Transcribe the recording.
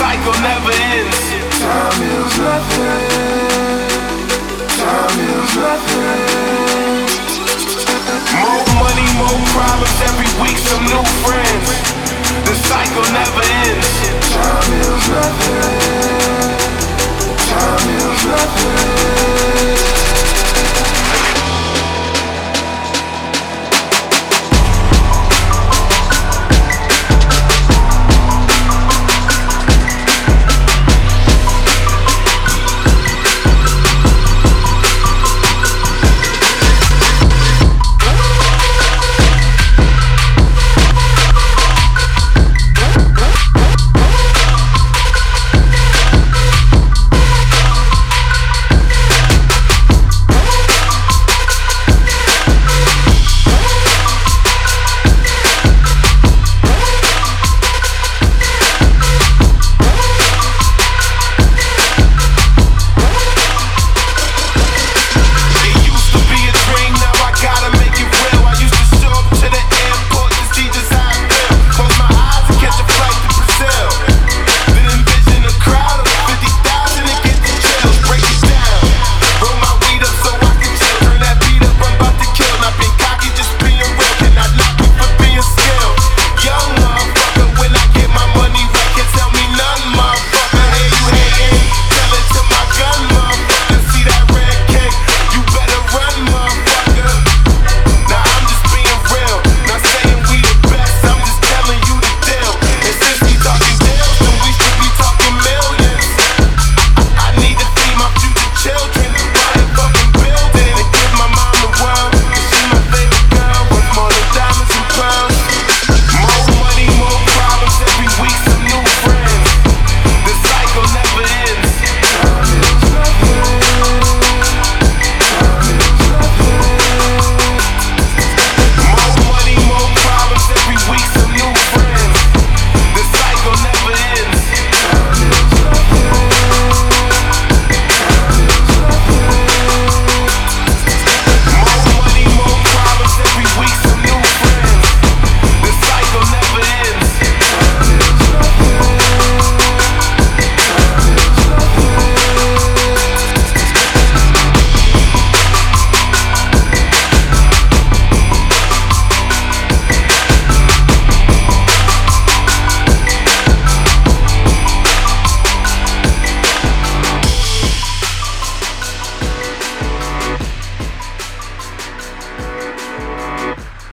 cycle never ends.